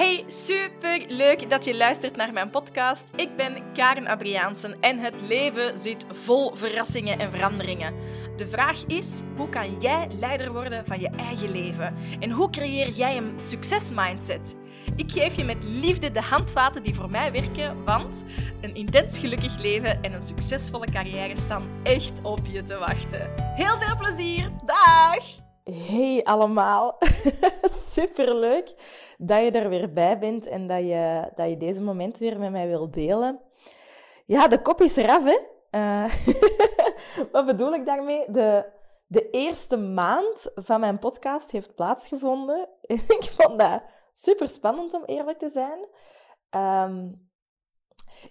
Hey, super leuk dat je luistert naar mijn podcast. Ik ben Karen Adriaansen en het leven zit vol verrassingen en veranderingen. De vraag is: hoe kan jij leider worden van je eigen leven? En hoe creëer jij een succesmindset? Ik geef je met liefde de handvaten die voor mij werken, want een intens gelukkig leven en een succesvolle carrière staan echt op je te wachten. Heel veel plezier! Dag! Hey allemaal, superleuk dat je er weer bij bent en dat je, dat je deze moment weer met mij wilt delen. Ja, de kop is eraf, hè. Uh, wat bedoel ik daarmee? De, de eerste maand van mijn podcast heeft plaatsgevonden. En ik vond dat super spannend om eerlijk te zijn. Um,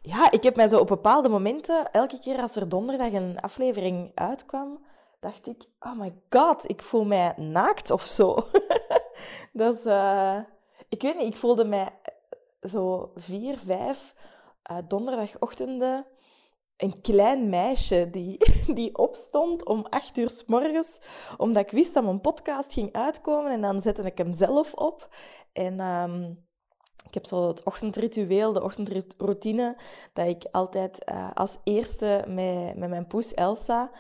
ja, ik heb mij zo op bepaalde momenten, elke keer als er donderdag een aflevering uitkwam, dacht ik, oh my god, ik voel mij naakt of zo. dat is, uh, ik weet niet, ik voelde mij zo vier, vijf uh, donderdagochtenden een klein meisje die, die opstond om acht uur s morgens, omdat ik wist dat mijn podcast ging uitkomen en dan zette ik hem zelf op. En um, ik heb zo het ochtendritueel, de ochtendroutine, dat ik altijd als eerste met, met mijn poes Elsa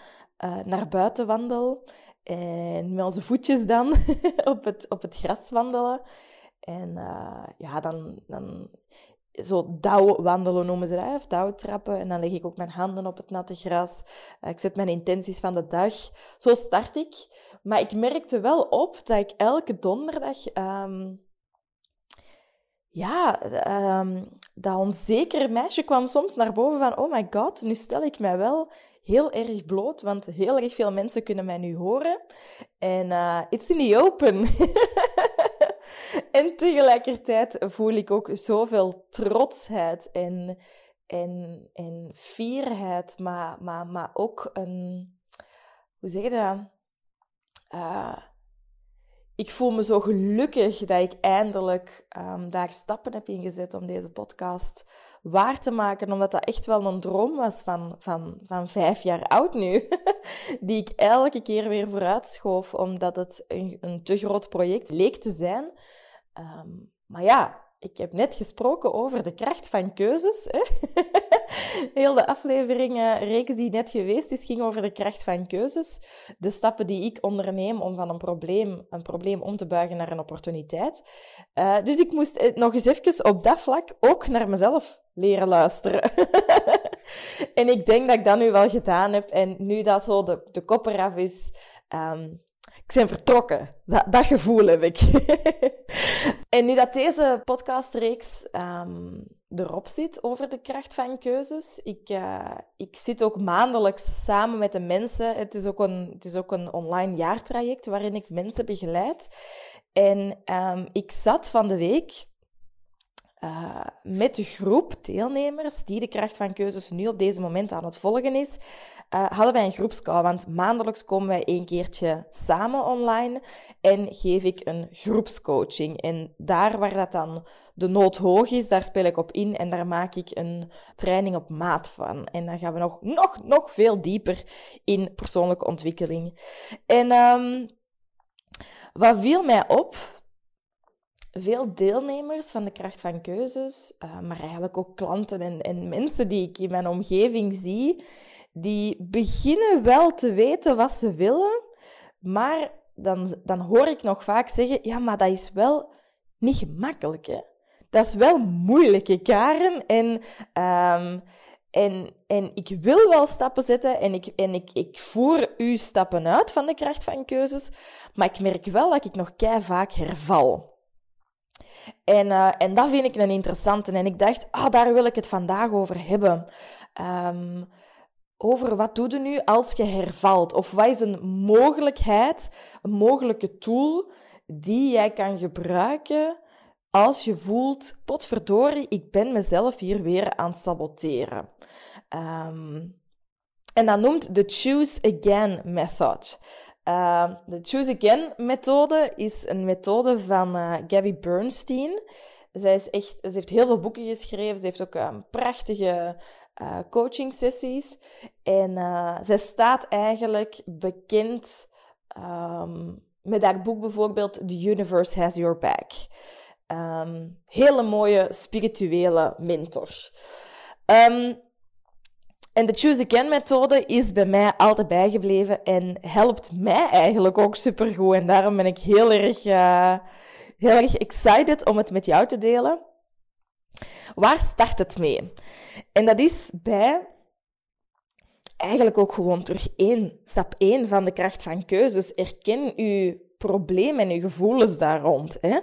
uh, naar buiten wandel. En met onze voetjes dan op, het, op het gras wandelen. En uh, ja, dan, dan zo wandelen noemen ze dat, of dauwtrappen. En dan leg ik ook mijn handen op het natte gras. Uh, ik zet mijn intenties van de dag. Zo start ik. Maar ik merkte wel op dat ik elke donderdag... Um, ja, um, dat onzekere meisje kwam soms naar boven van... Oh my god, nu stel ik mij wel heel erg bloot, want heel erg veel mensen kunnen mij nu horen. En uh, it's in the open. en tegelijkertijd voel ik ook zoveel trotsheid en, en, en fierheid, maar, maar, maar ook een... Hoe zeg je dat? Uh, ik voel me zo gelukkig dat ik eindelijk um, daar stappen heb ingezet om deze podcast waar te maken, omdat dat echt wel een droom was van, van, van vijf jaar oud nu. Die ik elke keer weer vooruitschoof, omdat het een, een te groot project leek te zijn. Um, maar ja, ik heb net gesproken over de kracht van keuzes. Hè? Heel de aflevering, reeks die net geweest is, ging over de kracht van keuzes. De stappen die ik onderneem om van een probleem, een probleem om te buigen naar een opportuniteit. Uh, dus ik moest eh, nog eens even op dat vlak ook naar mezelf leren luisteren. en ik denk dat ik dat nu wel gedaan heb. En nu dat zo de, de kop eraf is, um, ik ben vertrokken. Dat, gevoel heb ik. en nu dat deze podcastreeks um, erop zit over de kracht van keuzes, ik, uh, ik zit ook maandelijks samen met de mensen. Het is ook een, het is ook een online jaartraject waarin ik mensen begeleid. En um, ik zat van de week uh, met de groep deelnemers die de kracht van keuzes nu op deze moment aan het volgen is, uh, hadden wij een groepscall. Want maandelijks komen wij een keertje samen online en geef ik een groepscoaching. En daar waar dat dan de nood hoog is, daar speel ik op in en daar maak ik een training op maat van. En dan gaan we nog, nog, nog veel dieper in persoonlijke ontwikkeling. En um, wat viel mij op veel deelnemers van de kracht van keuzes, uh, maar eigenlijk ook klanten en, en mensen die ik in mijn omgeving zie, die beginnen wel te weten wat ze willen, maar dan, dan hoor ik nog vaak zeggen, ja, maar dat is wel niet gemakkelijk, hè. Dat is wel moeilijke Karen. En, um, en, en ik wil wel stappen zetten en, ik, en ik, ik voer u stappen uit van de kracht van keuzes, maar ik merk wel dat ik nog kei vaak herval. En, uh, en dat vind ik een interessante. En ik dacht, ah, daar wil ik het vandaag over hebben. Um, over wat doe je nu als je hervalt? Of wat is een mogelijkheid, een mogelijke tool die jij kan gebruiken als je voelt, potverdorie, ik ben mezelf hier weer aan het saboteren. Um, en dat noemt de Choose Again Method. Uh, de Choose Again methode is een methode van uh, Gabby Bernstein. Zij is echt, ze heeft heel veel boeken geschreven. Ze heeft ook um, prachtige uh, coaching sessies. En uh, zij staat eigenlijk bekend um, met haar boek bijvoorbeeld The Universe Has Your Back. ehm, hele mooie spirituele mentor. En de Choose Again methode is bij mij altijd bijgebleven en helpt mij eigenlijk ook supergoed. En daarom ben ik heel erg, uh, heel erg excited om het met jou te delen. Waar start het mee? En dat is bij eigenlijk ook gewoon terug één, stap 1 van de kracht van keuzes. Erken uw probleem en uw gevoelens daar rond. Hè?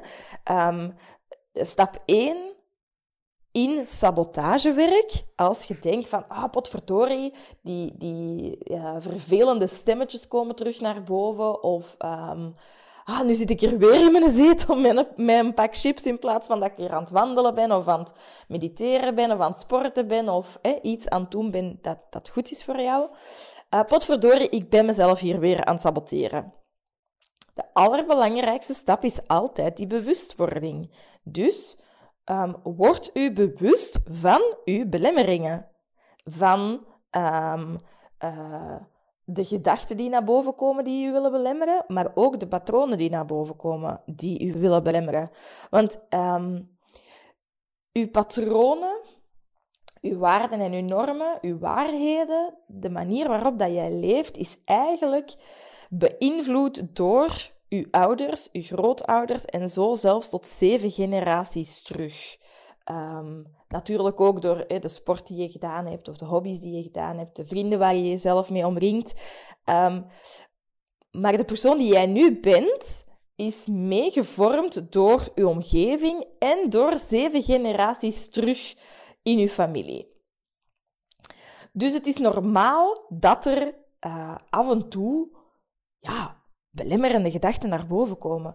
Um, stap 1 in sabotagewerk, als je denkt van, ah, potverdorie, die, die vervelende stemmetjes komen terug naar boven, of um, ah, nu zit ik hier weer in mijn zetel met een, met een pak chips in plaats van dat ik hier aan het wandelen ben, of aan het mediteren ben, of aan het sporten ben, of iets aan het doen ben dat, dat goed is voor jou. Uh, potverdorie, ik ben mezelf hier weer aan het saboteren. De allerbelangrijkste stap is altijd die bewustwording. Dus um, word u bewust van uw belemmeringen. Van um, uh, de gedachten die naar boven komen die u willen belemmeren, maar ook de patronen die naar boven komen die u willen belemmeren. Want um, uw patronen, uw waarden en uw normen, uw waarheden, de manier waarop dat jij leeft, is eigenlijk beïnvloed door uw ouders, uw grootouders en zo zelfs tot zeven generaties terug. Um, natuurlijk ook door de sport die je gedaan hebt, of de hobby's die je gedaan hebt, de vrienden waar je jezelf mee omringt. Um, maar de persoon die jij nu bent, is meegevormd door uw omgeving en door zeven generaties terug in uw familie. Dus het is normaal dat er uh, af en toe ja, belemmerende gedachten naar boven komen.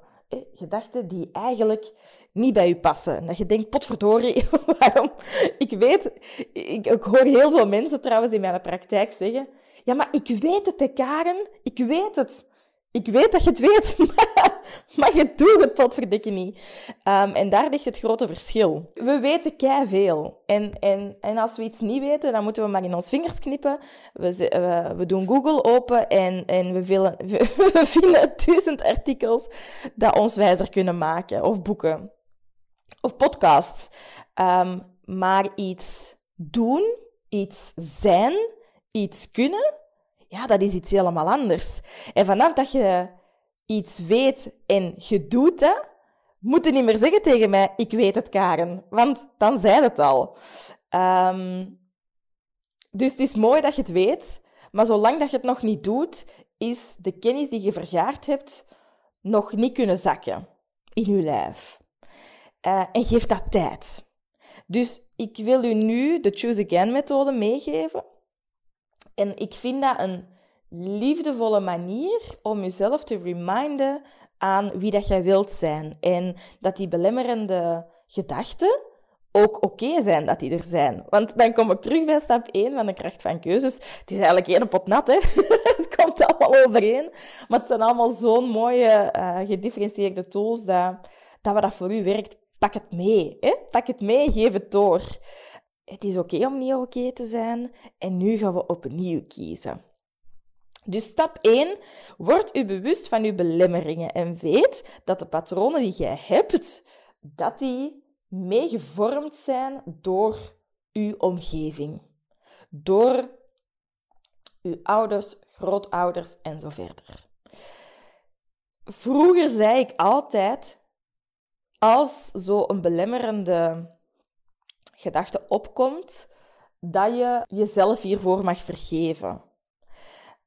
gedachten die eigenlijk niet bij u passen. En dat je denkt, potverdorie, waarom? Ik weet, ik, ik, hoor heel veel mensen trouwens in mijn praktijk zeggen, ja, maar ik weet het, hè, Karen. Ik weet het. Ik weet dat je het weet, maar je doet het potverdikke niet. Um, en daar ligt het grote verschil. We weten kei veel. En, en, en als we iets niet weten, dan moeten we maar in ons vingers knippen. We, we, doen Google open en, en we, vinden duizend artikels dat ons wijzer kunnen maken. Of boeken. Of podcasts. Um, maar iets doen, iets zijn, iets kunnen ja, dat is iets helemaal anders. En vanaf dat je iets weet en je doet het, moet je niet meer zeggen tegen mij, ik weet het, Karen. Want dan zei het al. Um, dus het is mooi dat je het weet, maar zolang dat je het nog niet doet, is de kennis die je vergaard hebt nog niet kunnen zakken in je lijf. Uh, en geef dat tijd. Dus ik wil u nu de Choose Again methode meegeven. En ik vind dat een liefdevolle manier om jezelf te reminden aan wie dat jij wilt zijn. En dat die belemmerende gedachten ook oké zijn dat die er zijn. Want dan kom ik terug bij stap 1 van de kracht van keuzes. Het is eigenlijk één pot nat, hè. het komt allemaal overeen. Maar het zijn allemaal zo'n mooie, uh, gedifferentieerde tools dat, dat wat dat voor u werkt, pak het mee. Hè? Pak het mee, geef het door het is oké om niet oké te zijn en nu gaan we opnieuw kiezen. Dus stap 1, word u bewust van uw belemmeringen en weet dat de patronen die jij hebt, dat die meegevormd zijn door uw omgeving. Door uw ouders, grootouders en zo verder. Vroeger zei ik altijd, als zo een belemmerende gedachte opkomt, dat je jezelf hiervoor mag vergeven.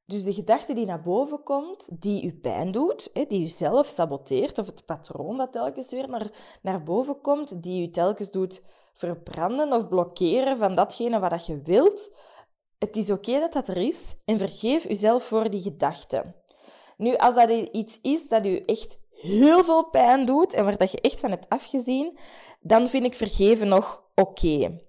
Dus de gedachte die naar boven komt, die je pijn doet, die je zelf saboteert, of het patroon dat telkens weer naar, naar boven komt, die je telkens doet verbranden of blokkeren van datgene wat je wilt, het is oké dat dat er is en vergeef jezelf voor die gedachte. Nu, als dat iets is dat je echt heel veel pijn doet en waar dat je echt van hebt afgezien, dan vind ik vergeven nog oké.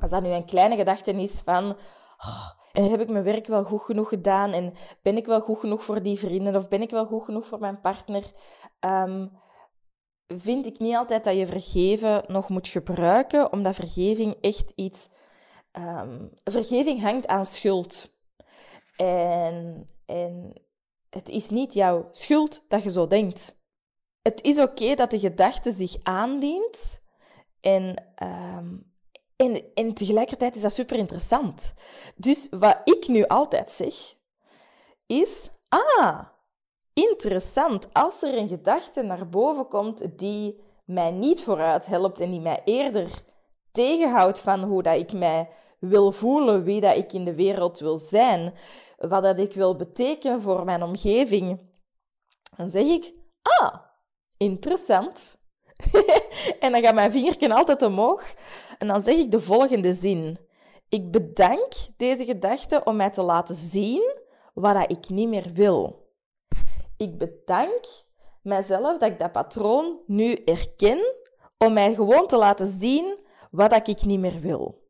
Als dat nu een kleine gedachte is van... Oh, heb ik mijn werk wel goed genoeg gedaan? En ben ik wel goed genoeg voor die vrienden? Of ben ik wel goed genoeg voor mijn partner? Um, vind ik niet altijd dat je vergeven nog moet gebruiken, omdat vergeving echt iets... Um, vergeving hangt aan schuld. En, en het is niet jouw schuld dat je zo denkt. het is oké dat de gedachte zich aandient. En, ehm, en, en tegelijkertijd is dat super interessant. Dus wat ik nu altijd zeg, is: ah, interessant. Als er een gedachte naar boven komt die mij niet vooruit helpt en die mij eerder tegenhoudt van hoe dat ik mij wil voelen, wie dat ik in de wereld wil zijn, wat dat ik wil betekenen voor mijn omgeving, dan zeg ik, ah, interessant. en dan gaat mijn vingertje altijd omhoog en dan zeg ik de volgende zin. Ik bedank deze gedachte om mij te laten zien wat ik niet meer wil. Ik bedank mijzelf dat ik dat patroon nu erken om mij gewoon te laten zien wat ik niet meer wil.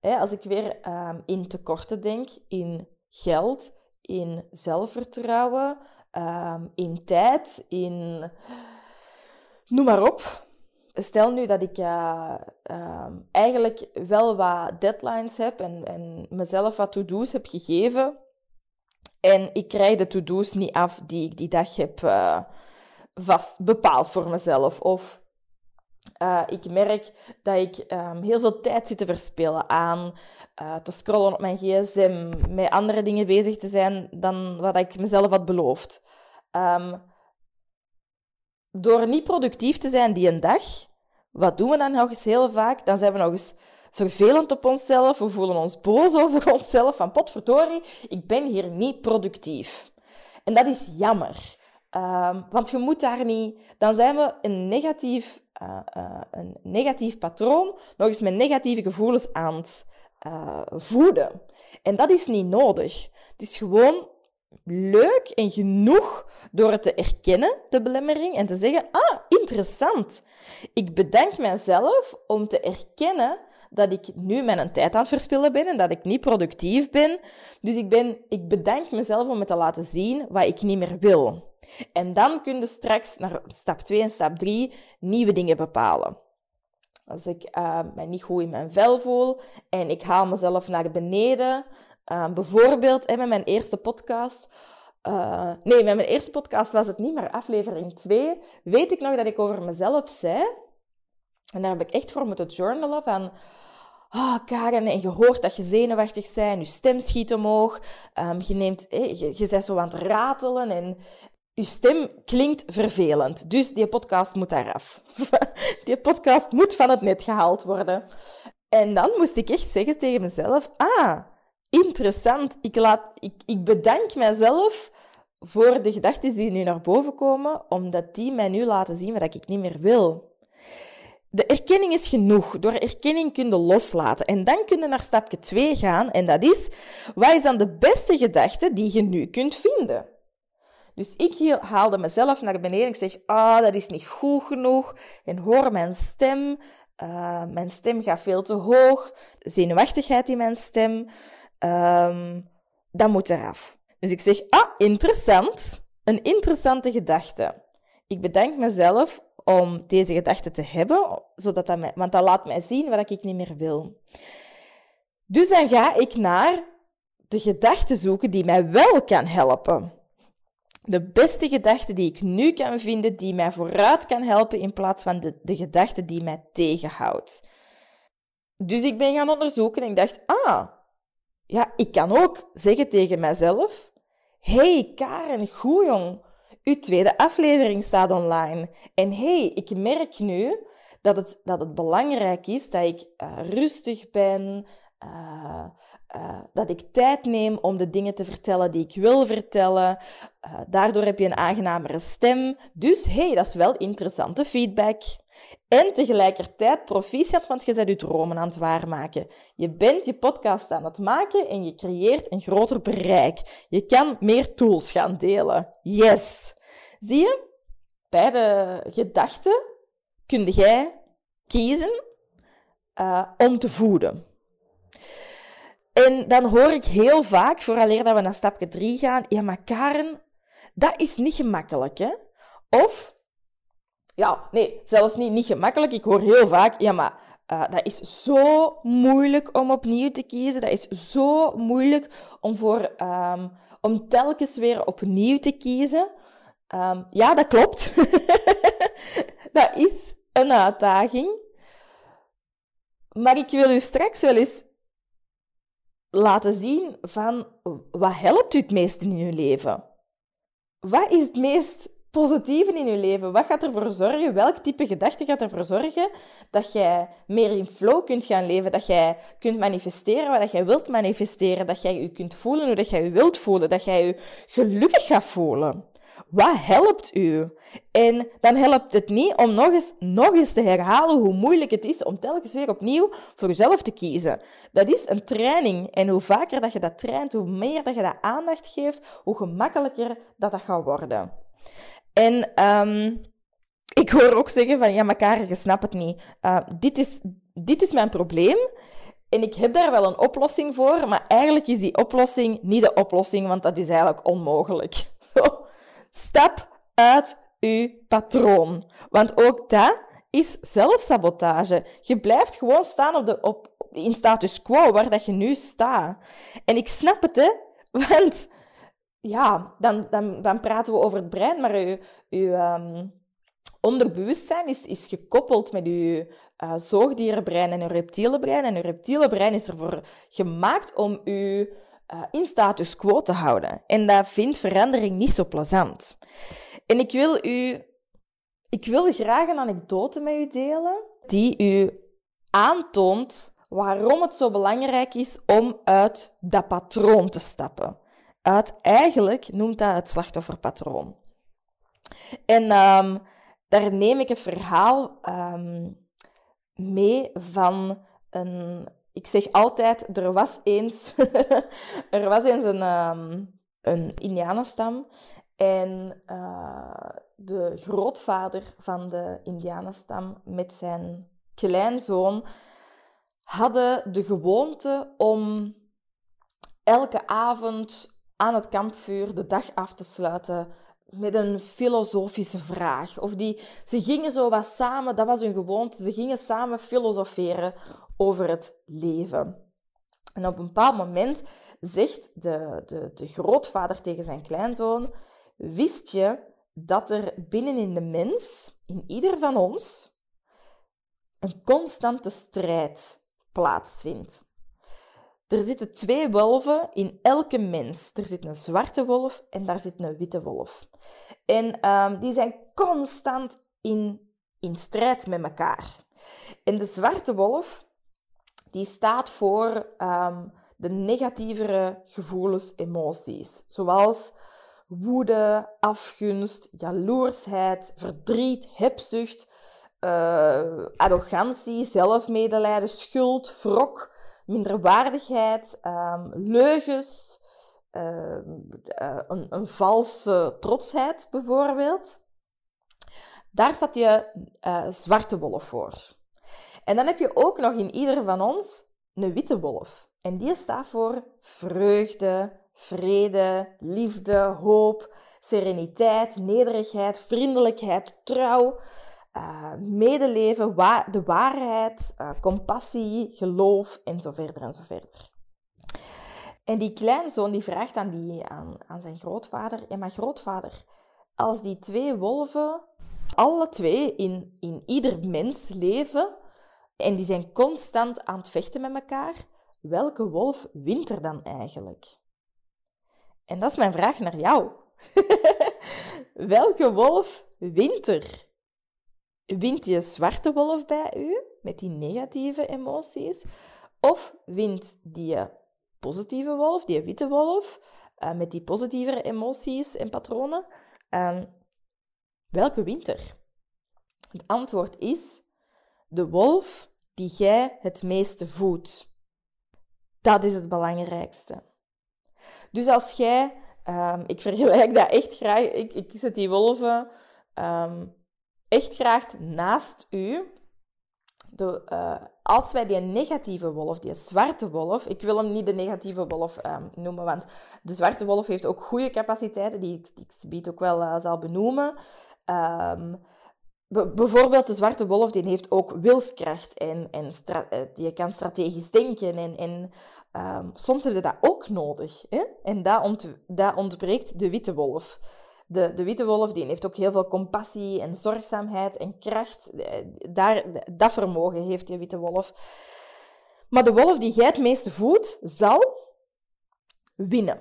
Als ik weer um, in tekorten denk, in geld, in zelfvertrouwen, ehm, in tijd, in. Noem maar op. Stel nu dat ik uh, eigenlijk wel wat deadlines heb en, en mezelf wat to-do's heb gegeven. En ik krijg de to-do's niet af die ik die dag heb uh, vast bepaald voor mezelf. Of uh, ik merk dat ik um, heel veel tijd zit te verspillen aan te scrollen op mijn gsm, met andere dingen bezig te zijn dan wat ik mezelf had beloofd. Um, door niet productief te zijn die een dag, wat doen we dan nog eens heel vaak? Dan zijn we nog eens vervelend op onszelf, we voelen ons boos over onszelf, van potverdorie, ik ben hier niet productief. En dat is jammer. Um, want je moet daar niet... Dan zijn we een negatief uh, uh, een negatief patroon nog eens met negatieve gevoelens aan het uh, voeden. En dat is niet nodig. Het is gewoon leuk en genoeg door het te erkennen, de belemmering, en te zeggen, ah, interessant. Ik bedank mijzelf om te erkennen dat ik nu mijn tijd aan het verspillen ben en dat ik niet productief ben. Dus ik, ben, ik bedank mezelf om me te laten zien wat ik niet meer wil. En dan kun je straks naar stap 2 en stap 3 nieuwe dingen bepalen. Als ik uh, mij niet goed in mijn vel voel en ik haal mezelf naar beneden, uh, bijvoorbeeld met mijn eerste podcast. Uh, nee, met mijn eerste podcast was het niet, maar aflevering 2. Weet ik nog dat ik over mezelf zei. En daar heb ik echt voor moeten journalen van... Oh, Karen, en je hoort dat je zenuwachtig bent, je stem schiet omhoog, um, je, neemt, je, je zo aan het ratelen en, uw stem klinkt vervelend, dus die podcast moet eraf. die podcast moet van het net gehaald worden. En dan moest ik echt zeggen tegen mezelf: Ah, interessant. Ik, laat, ik, ik bedank mezelf voor de gedachten die nu naar boven komen, omdat die mij nu laten zien wat ik niet meer wil. De erkenning is genoeg. Door erkenning kun je loslaten. En dan kun je naar stapje 2 gaan. En dat is, wat is dan de beste gedachte die je nu kunt vinden? Dus ik haalde mezelf naar beneden. Ik zeg, ah, dat is niet goed genoeg. En hoor mijn stem. Uh, mijn stem gaat veel te hoog. Zenuwachtigheid in mijn stem. Um, dat moet eraf. Dus ik zeg, ah, interessant. Een interessante gedachte. Ik bedank mezelf om deze gedachte te hebben, zodat dat mij, want dat laat mij zien wat ik niet meer wil. Dus dan ga ik naar de gedachte zoeken die mij wel kan helpen de beste gedachte die ik nu kan vinden, die mij vooruit kan helpen in plaats van de, de gedachte die mij tegenhoudt. Dus ik ben gaan onderzoeken en ik dacht, ah, ja, ik kan ook zeggen tegen mijzelf, hey Karen, goed jong, uw tweede aflevering staat online. En hey, ik merk nu dat het, dat het belangrijk is dat ik uh, rustig ben, uh, uh, dat ik tijd neem om de dingen te vertellen die ik wil vertellen. Daardoor heb je een aangenamere stem. Dus hey, dat is wel interessante feedback. En tegelijkertijd proficiat, want je bent je dromen aan het waarmaken. Je bent je podcast aan het maken en je creëert een groter bereik. Je kan meer tools gaan delen. Yes! Zie je? Bij de gedachten kun jij kiezen uh, om te voeden. En dan hoor ik heel vaak, vooraleer dat we naar stapje 3 gaan, ja, maar Karen, dat is niet gemakkelijk, hè? Of, ja, nee, zelfs niet, niet gemakkelijk. Ik hoor heel vaak, ja, maar uh, dat is zo moeilijk om opnieuw te kiezen. Dat is zo moeilijk om, voor, um, om telkens weer opnieuw te kiezen. Ehm, ja, dat klopt. dat is een uitdaging. Maar ik wil u straks wel eens laten zien van wat helpt u het meest in uw leven? Wat is het meest positieve in je leven? Wat gaat ervoor zorgen? Welk type gedachte gaat ervoor zorgen dat jij meer in flow kunt gaan leven? Dat jij kunt manifesteren wat jij wilt manifesteren? Dat jij je kunt voelen hoe dat jij je wilt voelen? Dat jij je gelukkig gaat voelen? Wat helpt u? En dan helpt het niet om nog eens, nog eens te herhalen hoe moeilijk het is om telkens weer opnieuw voor jezelf te kiezen. Dat is een training. En hoe vaker dat je dat traint, hoe meer dat je dat aandacht geeft, hoe gemakkelijker dat dat gaat worden. En um, ik hoor ook zeggen van, ja, maar je snapt het niet. Uh, dit, is, dit is mijn probleem. En ik heb daar wel een oplossing voor, maar eigenlijk is die oplossing niet de oplossing, want dat is eigenlijk onmogelijk. Stap uit uw patroon. Want ook dat is zelfsabotage. Je blijft gewoon staan op de, op, in status quo, waar dat je nu staat. En ik snap het, hè. Want ja, dan, dan, dan praten we over het brein, maar uw um, onderbewustzijn is, is gekoppeld met uw uh, zoogdierenbrein en uw reptiele brein. En uw reptiele brein is ervoor gemaakt om u uh, in status quo te houden. En dat vindt verandering niet zo plezant. En ik wil u... Ik wil graag een anekdote met u delen die u aantoont waarom het zo belangrijk is om uit dat patroon te stappen uit. Eigenlijk noemt dat het slachtofferpatroon. En um, daar neem ik het verhaal um, mee van een. Ik zeg altijd, er was eens, er was eens een, um, een Indianenstam. En uh, de grootvader van de Indianenstam met zijn kleinzoon hadden de gewoonte om elke avond aan het kampvuur de dag af te sluiten met een filosofische vraag. Of die, ze gingen zo wat samen, dat was hun gewoonte, ze gingen samen filosoferen over het leven. En op een bepaald moment zegt de, de, de grootvader tegen zijn kleinzoon: Wist je dat er binnenin de mens, in ieder van ons, een constante strijd plaatsvindt? Er zitten twee wolven in elke mens. Er zit een zwarte wolf en daar zit een witte wolf. En um, die zijn constant in, in strijd met elkaar. En de zwarte wolf, die staat voor um, de negatievere gevoelens, emoties. Zoals woede, afgunst, jaloersheid, verdriet, hebzucht, uh, arrogantie, zelfmedelijden, schuld, wrok minderwaardigheid, um, leugens, uh, een, een, valse trotsheid bijvoorbeeld. Daar staat je uh, zwarte wolf voor. En dan heb je ook nog in ieder van ons een witte wolf. En die staat voor vreugde, vrede, liefde, hoop, sereniteit, nederigheid, vriendelijkheid, trouw, uh, medeleven, de waarheid, uh, compassie, geloof en zo verder en zo verder. En die kleinzoon die vraagt aan, die, aan, aan zijn grootvader, ja maar grootvader, als die twee wolven alle twee in, in ieder mens leven en die zijn constant aan het vechten met elkaar, welke wolf wint er dan eigenlijk? En dat is mijn vraag naar jou. welke wolf wint er? Wint die zwarte wolf bij u met die negatieve emoties? Of wint die positieve wolf, die witte wolf, uh, met die positieve emoties en patronen? Uh, welke wint er? Het antwoord is de wolf die jij het meeste voedt. Dat is het belangrijkste. Dus als jij, um, ik vergelijk dat echt graag, ik, ik zet die wolven um, echt graag naast u. De, uh, als wij die negatieve wolf, die zwarte wolf, ik wil hem niet de negatieve wolf um, noemen, want de zwarte wolf heeft ook goede capaciteiten, die, die ik ook wel uh, zal benoemen. Um, bijvoorbeeld de zwarte wolf, die heeft ook wilskracht en, en uh, die kan strategisch denken. En, um, soms heb je dat ook nodig. Hè? En ont dat ontbreekt de witte wolf. De, de witte wolf die heeft ook heel veel compassie en zorgzaamheid en kracht. Eh, daar, dat vermogen heeft die witte wolf. Maar de wolf die jij het meeste voedt, zal winnen.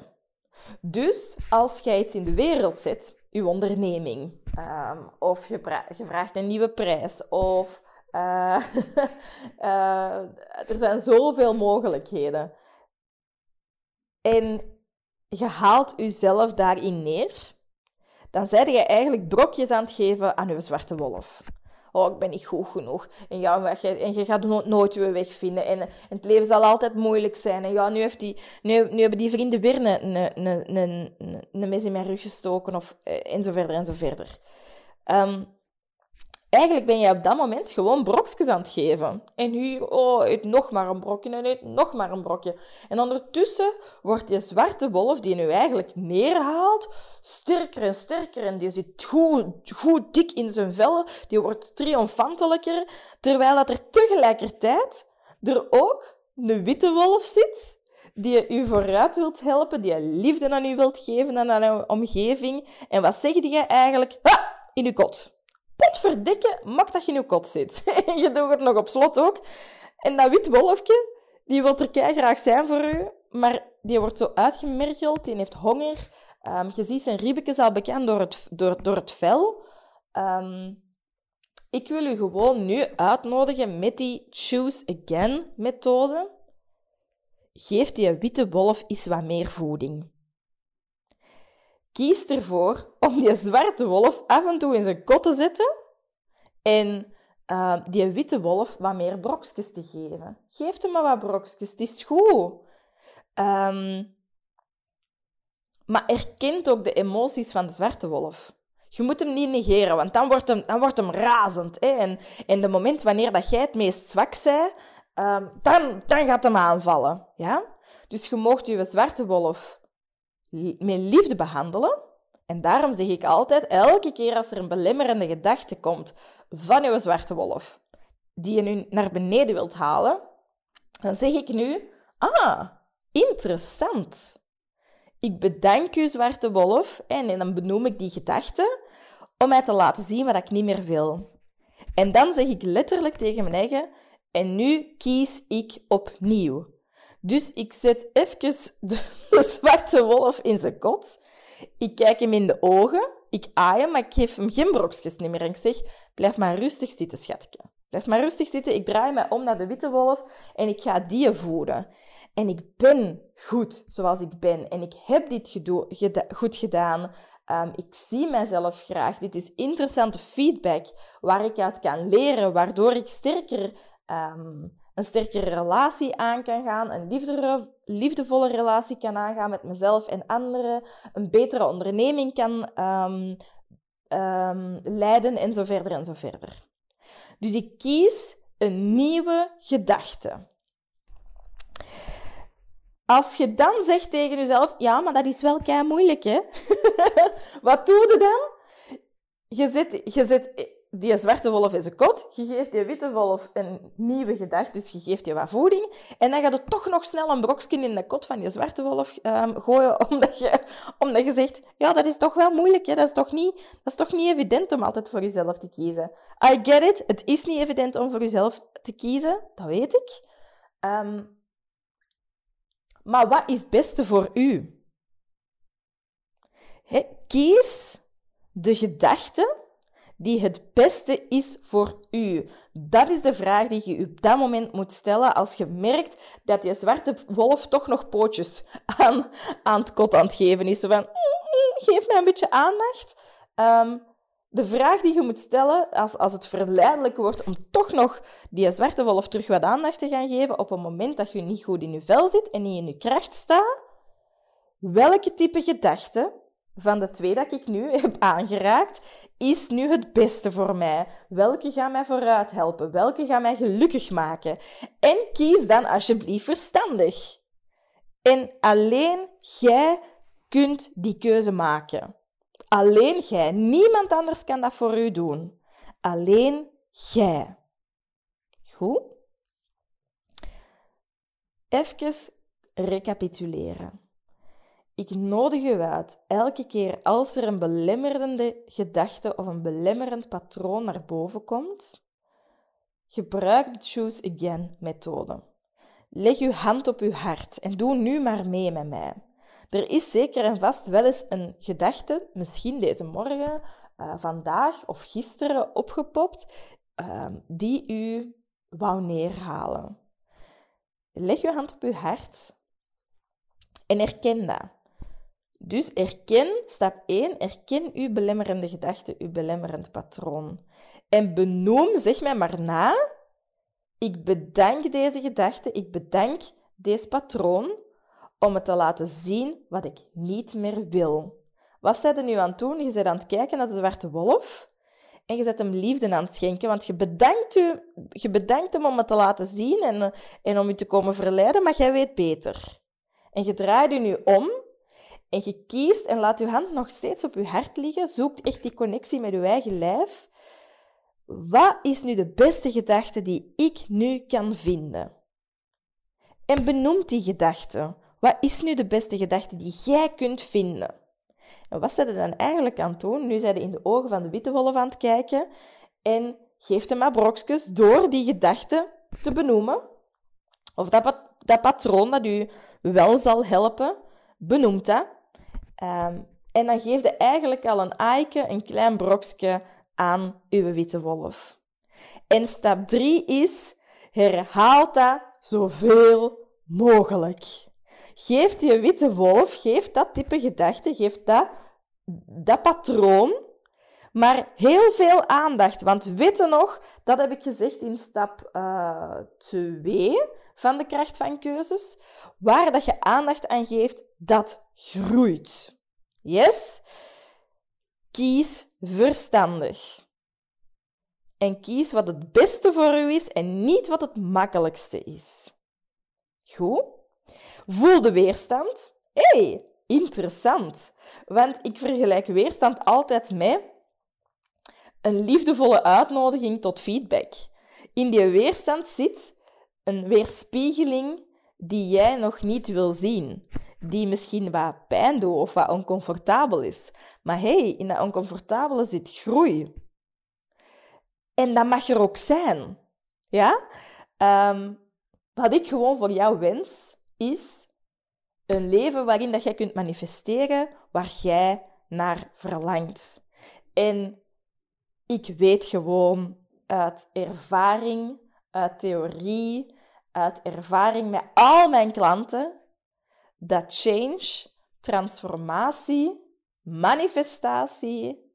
Dus als jij iets in de wereld zet, je onderneming, ehm, of je, vraagt een nieuwe prijs, of uh, uh, er zijn zoveel mogelijkheden. En je haalt jezelf daarin neer, dan zijn je eigenlijk brokjes aan het geven aan je zwarte wolf. Oh, ik ben niet goed genoeg. En, ja, je, en je gaat nooit je weg vinden. En, en, het leven zal altijd moeilijk zijn. En ja, nu, heeft die, nu, nu hebben die vrienden weer een, een, een, een, mes in mijn rug gestoken. Of, eh, en zo verder en zo verder. Um, Eigenlijk ben je op dat moment gewoon brokjes aan het geven. En hier, oh, eet nog maar een brokje en eet nog maar een brokje. En ondertussen wordt die zwarte wolf, die nu eigenlijk neerhaalt, sterker en sterker. En die zit goed, goed dik in zijn vel. Die wordt triomfantelijker. Terwijl dat er tegelijkertijd er ook een witte wolf zit, die u vooruit wilt helpen, die liefde aan u wilt geven en aan uw omgeving. En wat zeg je eigenlijk? Ha! In uw kot potverdikke, mak dat je in je kot zit. en je doet het nog op slot ook. En dat wit wolfje, die wil er graag zijn voor u, maar die wordt zo uitgemergeld, die heeft honger. Um, je ziet zijn riebekjes al bekend door het, door, door het vel. Um, ik wil u gewoon nu uitnodigen met die Choose Again methode. Geef die witte wolf eens wat meer voeding. Kies ervoor om die zwarte wolf af en toe in zijn kot te zetten en uh, die witte wolf wat meer brokjes te geven. Geef hem maar wat brokjes, het is goed. Um, maar erkent ook de emoties van de zwarte wolf. Je moet hem niet negeren, want dan wordt hem, dan wordt hem razend. Hè? En in de moment wanneer dat jij het meest zwak bent, um, dan, dan gaat hem aanvallen. Ja? Dus je mocht je zwarte wolf met liefde behandelen. En daarom zeg ik altijd, elke keer als er een belemmerende gedachte komt van uw zwarte wolf, die je nu naar beneden wilt halen, dan zeg ik nu, ah, interessant. Ik bedank u, zwarte wolf, en dan benoem ik die gedachte om mij te laten zien wat ik niet meer wil. En dan zeg ik letterlijk tegen mijn eigen, en nu kies ik opnieuw. Dus ik zet even de, zwarte wolf in zijn kot. Ik kijk hem in de ogen. Ik aai hem, maar ik geef hem geen brokjes meer. En ik zeg, blijf maar rustig zitten, schatje. Blijf maar rustig zitten. Ik draai mij om naar de witte wolf en ik ga die voeden. En ik ben goed zoals ik ben. En ik heb dit goed gedaan. Um, ik zie mezelf graag. Dit is interessante feedback waar ik uit kan leren, waardoor ik sterker um, een sterkere relatie aan kan gaan, een liefdevolle relatie kan aangaan met mezelf en anderen, een betere onderneming kan um, um, leiden en zo verder en zo verder. Dus ik kies een nieuwe gedachte. Als je dan zegt tegen jezelf, ja, maar dat is wel kei moeilijk, hè? Wat doe je dan? Je zet, je zet die zwarte wolf is een kot. Je geeft die witte wolf een nieuwe gedachte, dus je geeft die wat voeding. En dan gaat het toch nog snel een brokje in de kot van die zwarte wolf um, gooien, omdat je, omdat je zegt, ja, dat is toch wel moeilijk, hè? Dat, is toch niet, dat is toch niet evident om altijd voor jezelf te kiezen. I get it, het is niet evident om voor jezelf te kiezen, dat weet ik. Um, maar wat is het beste voor u? kies de gedachte die het beste is voor u? Dat is de vraag die je op dat moment moet stellen als je merkt dat je zwarte wolf toch nog pootjes aan, aan het kot aan het geven is. Van, mm, mm, geef mij een beetje aandacht. Um, de vraag die je moet stellen als, als het verleidelijk wordt om toch nog die zwarte wolf terug wat aandacht te gaan geven op een moment dat je niet goed in je vel zit en niet in je kracht staat, welke type gedachten van de twee dat ik nu heb aangeraakt, is nu het beste voor mij? Welke gaan mij vooruit helpen? Welke gaan mij gelukkig maken? En kies dan alsjeblieft verstandig. En alleen jij kunt die keuze maken. Alleen jij. Niemand anders kan dat voor u doen. Alleen jij. Goed? Even recapituleren. Ik nodig u uit, elke keer als er een belemmerende gedachte of een belemmerend patroon naar boven komt, gebruik de Choose Again methode. Leg uw hand op uw hart en doe nu maar mee met mij. Er is zeker en vast wel eens een gedachte, misschien deze morgen, uh, vandaag of gisteren opgepopt, uh, die u wou neerhalen. Leg uw hand op uw hart en erken dat. Dus erken, stap 1, erken uw belemmerende gedachte, uw belemmerend patroon. En benoem, zeg mij maar na, ik bedank deze gedachte, ik bedank deze patroon om het te laten zien wat ik niet meer wil. Wat zijn er nu aan het doen? Je bent aan het kijken naar de zwarte wolf en je zet hem liefde aan het schenken, want je bedankt, u, je bedankt hem om het te laten zien en, en om u te komen verleiden, maar jij weet beter. En je draait u nu om en je kiest en laat je hand nog steeds op je hart liggen, zoekt echt die connectie met je eigen lijf. Wat is nu de beste gedachte die ik nu kan vinden? En benoem die gedachte. Wat is nu de beste gedachte die jij kunt vinden? En wat zijn er dan eigenlijk aan doen? Nu zijn ze in de ogen van de witte wolf aan het kijken en geeft hem maar brokjes door die gedachte te benoemen. Of dat, dat patroon dat u wel zal helpen, benoemt dat. Um, en dan geeft je eigenlijk al een aaike, een klein brokje aan uw witte wolf. En stap 3 is, herhaal dat zoveel mogelijk. Geef die witte wolf, geef dat type gedachte, geef dat, dat patroon, maar heel veel aandacht. Want weet je nog, dat heb ik gezegd in stap 2 uh, van de kracht van keuzes. Waar dat je aandacht aan geeft, dat groeit. Yes? Kies verstandig. En kies wat het beste voor u is en niet wat het makkelijkste is. Goed? Voel de weerstand. Hey, interessant. Want ik vergelijk weerstand altijd met een liefdevolle uitnodiging tot feedback. In die weerstand zit een weerspiegeling die jij nog niet wil zien. Die misschien wat pijn doet of wat oncomfortabel is. Maar hey, in dat oncomfortabele zit groei. En dat mag er ook zijn. Ja? Um, wat ik gewoon voor jou wens, is een leven waarin dat jij kunt manifesteren waar jij naar verlangt. En ik weet gewoon uit ervaring, uit theorie, uit ervaring met al mijn klanten, dat change, transformatie, manifestatie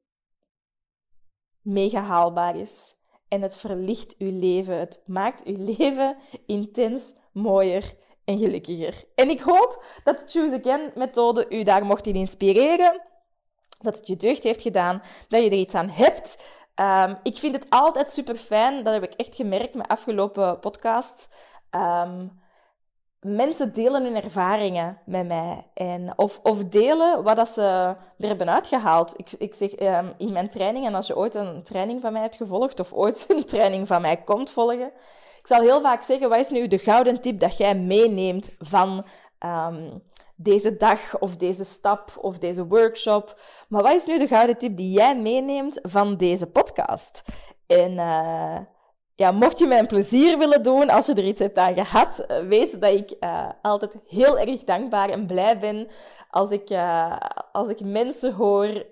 mega is. En het verlicht uw leven. Het maakt uw leven intens mooier en gelukkiger. En ik hoop dat de Choose Again methode u daar mocht in inspireren. Dat het je deugd heeft gedaan, dat je er iets aan hebt. Um, ik vind het altijd super fijn, dat heb ik echt gemerkt met afgelopen podcasts. Um, mensen delen hun ervaringen met mij. En, of, of delen wat dat ze er hebben uitgehaald. Ik, ik zeg um, in mijn training, en als je ooit een training van mij hebt gevolgd, of ooit een training van mij komt volgen, ik zal heel vaak zeggen, wat is nu de gouden tip dat jij meeneemt van deze dag of deze stap of deze workshop? Maar wat is nu de gouden tip die jij meeneemt van deze podcast? En uh, ja, mocht je mij een plezier willen doen, als je er iets hebt aan gehad, eh, weet dat ik uh, altijd heel erg dankbaar en blij ben als ik, als ik mensen hoor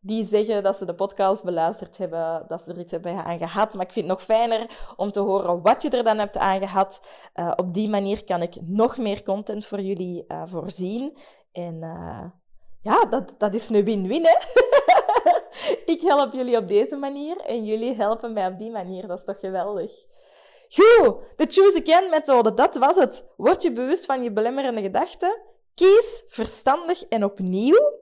die zeggen dat ze de podcast beluisterd hebben, dat ze er iets hebben aan gehad. Maar ik vind het nog fijner om te horen wat je er dan hebt aan gehad. Uh, op die manier kan ik nog meer content voor jullie uh, voorzien. En uh, ja, dat, dat is een win-win, hè? ik help jullie op deze manier en jullie helpen mij op die manier. Dat is toch geweldig? Goed, de Choose Again methode, dat was het. Word je bewust van je belemmerende gedachten. Kies verstandig en opnieuw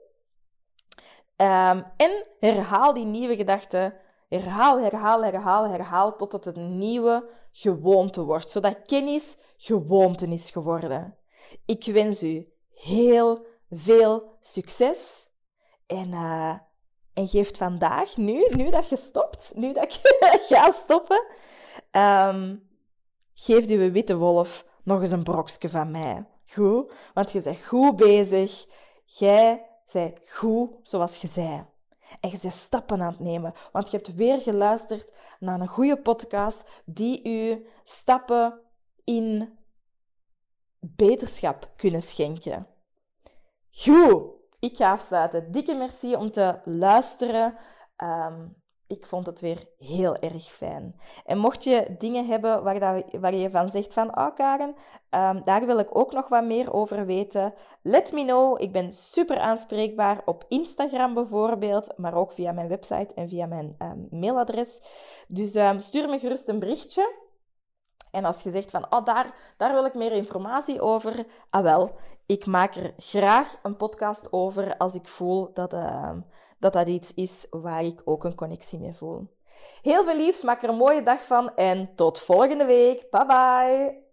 Um, en herhaal die nieuwe gedachten. Herhaal, herhaal, herhaal, herhaal totdat het een nieuwe gewoonte wordt. Zodat kennis gewoonte is geworden. Ik wens u heel veel succes. En, uh, en geeft vandaag, nu, nu dat je stopt, nu dat ik ga stoppen, um, geef uw witte wolf nog eens een brokje van mij. Goed, want je bent goed bezig. Jij bent goed zoals je zei. En je bent stappen aan het nemen, want je hebt weer geluisterd naar een goede podcast die u stappen in beterschap kunnen schenken. Goed, ik ga afsluiten. Dikke merci om te luisteren. Ehm, ik vond het weer heel erg fijn. En mocht je dingen hebben waar, dat, waar je van zegt van, oh Karen, um, daar wil ik ook nog wat meer over weten, let me know. Ik ben super aanspreekbaar op Instagram bijvoorbeeld, maar ook via mijn website en via mijn um, mailadres. Dus um, stuur me gerust een berichtje. En als je zegt van, oh, daar, daar wil ik meer informatie over, ah wel, ik maak er graag een podcast over als ik voel dat, uh, dat dat iets is waar ik ook een connectie mee voel. Heel veel liefs, maak er een mooie dag van en tot volgende week. Bye bye!